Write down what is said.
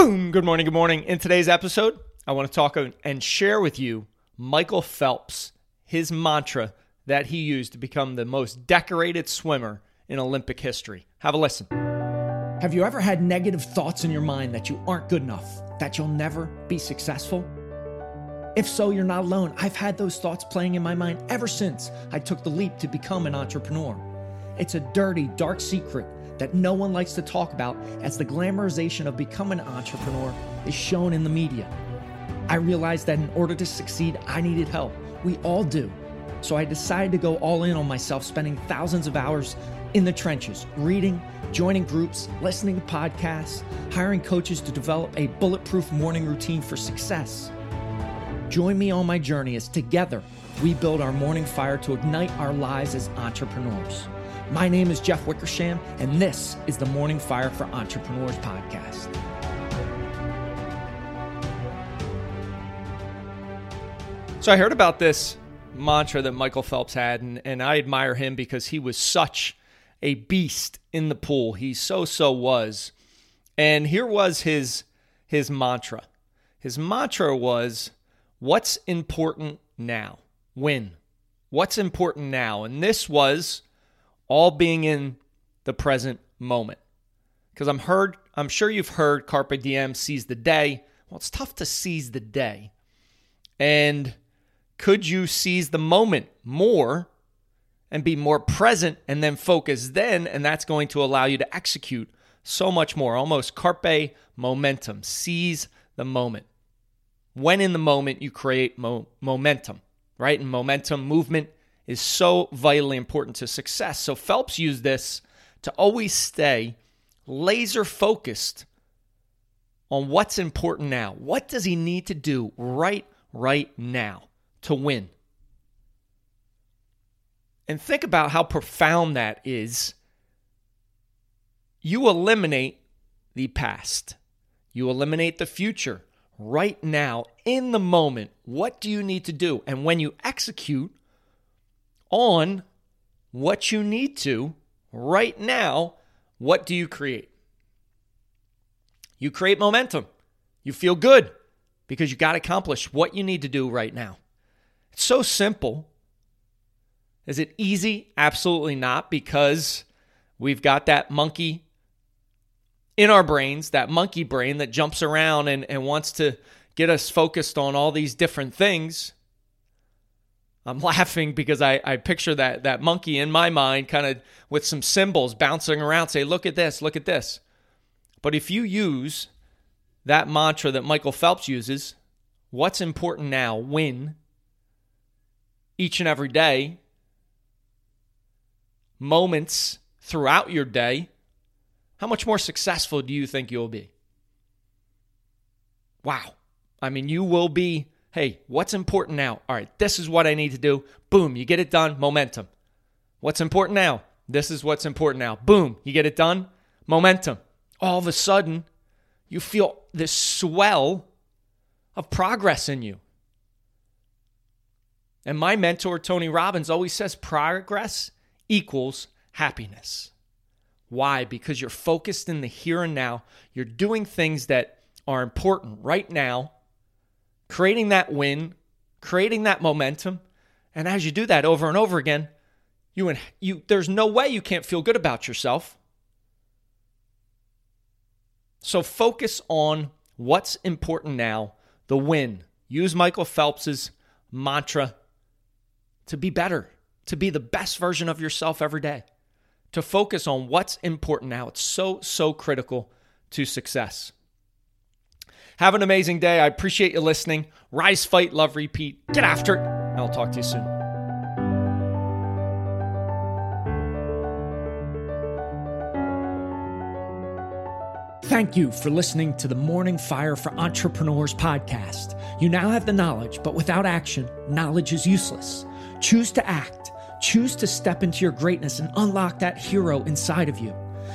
Boom! Good morning, good morning. In today's episode, I want to talk and share with you Michael Phelps, his mantra that he used to become the most decorated swimmer in Olympic history. Have a listen. Have you ever had negative thoughts in your mind that you aren't good enough, that you'll never be successful? If so, you're not alone. I've had those thoughts playing in my mind ever since I took the leap to become an entrepreneur. It's a dirty, dark secret that no one likes to talk about as the glamorization of becoming an entrepreneur is shown in the media. I realized that in order to succeed, I needed help. We all do. So I decided to go all in on myself, spending thousands of hours in the trenches, reading, joining groups, listening to podcasts, hiring coaches to develop a bulletproof morning routine for success. Join me on my journey as together we build our morning fire to ignite our lives as entrepreneurs. My name is Jeff Wickersham, and this is the Morning Fire for Entrepreneurs podcast. So I heard about this mantra that Michael Phelps had, and, and I admire him because he was such a beast in the pool. He so so was. And here was his his mantra. His mantra was what's important now? Win. What's important now? And this was all being in the present moment. Because I'm heard, I'm sure you've heard Carpe Diem seize the day. Well, it's tough to seize the day. And could you seize the moment more and be more present and then focus then? And that's going to allow you to execute so much more. Almost carpe momentum. Seize the moment. When in the moment, you create mo- momentum, right? And momentum, movement is so vitally important to success. So Phelps used this to always stay laser focused on what's important now. What does he need to do right right now to win? And think about how profound that is. You eliminate the past. You eliminate the future right now in the moment. What do you need to do? And when you execute on what you need to right now, what do you create? You create momentum. You feel good because you got to accomplish what you need to do right now. It's so simple. Is it easy? Absolutely not, because we've got that monkey in our brains, that monkey brain that jumps around and, and wants to get us focused on all these different things. I'm laughing because I, I picture that that monkey in my mind kind of with some cymbals bouncing around, say, look at this, look at this. But if you use that mantra that Michael Phelps uses, what's important now, win each and every day, moments throughout your day, how much more successful do you think you'll be? Wow. I mean, you will be Hey, what's important now? All right, this is what I need to do. Boom, you get it done. Momentum. What's important now? This is what's important now. Boom, you get it done. Momentum. All of a sudden, you feel this swell of progress in you. And my mentor, Tony Robbins, always says progress equals happiness. Why? Because you're focused in the here and now. You're doing things that are important right now creating that win, creating that momentum. And as you do that over and over again, you and you there's no way you can't feel good about yourself. So focus on what's important now, the win. Use Michael Phelps's mantra to be better, to be the best version of yourself every day. To focus on what's important now. It's so so critical to success. Have an amazing day. I appreciate you listening. Rise, fight, love, repeat. Get after it. And I'll talk to you soon. Thank you for listening to the Morning Fire for Entrepreneurs podcast. You now have the knowledge, but without action, knowledge is useless. Choose to act, choose to step into your greatness and unlock that hero inside of you.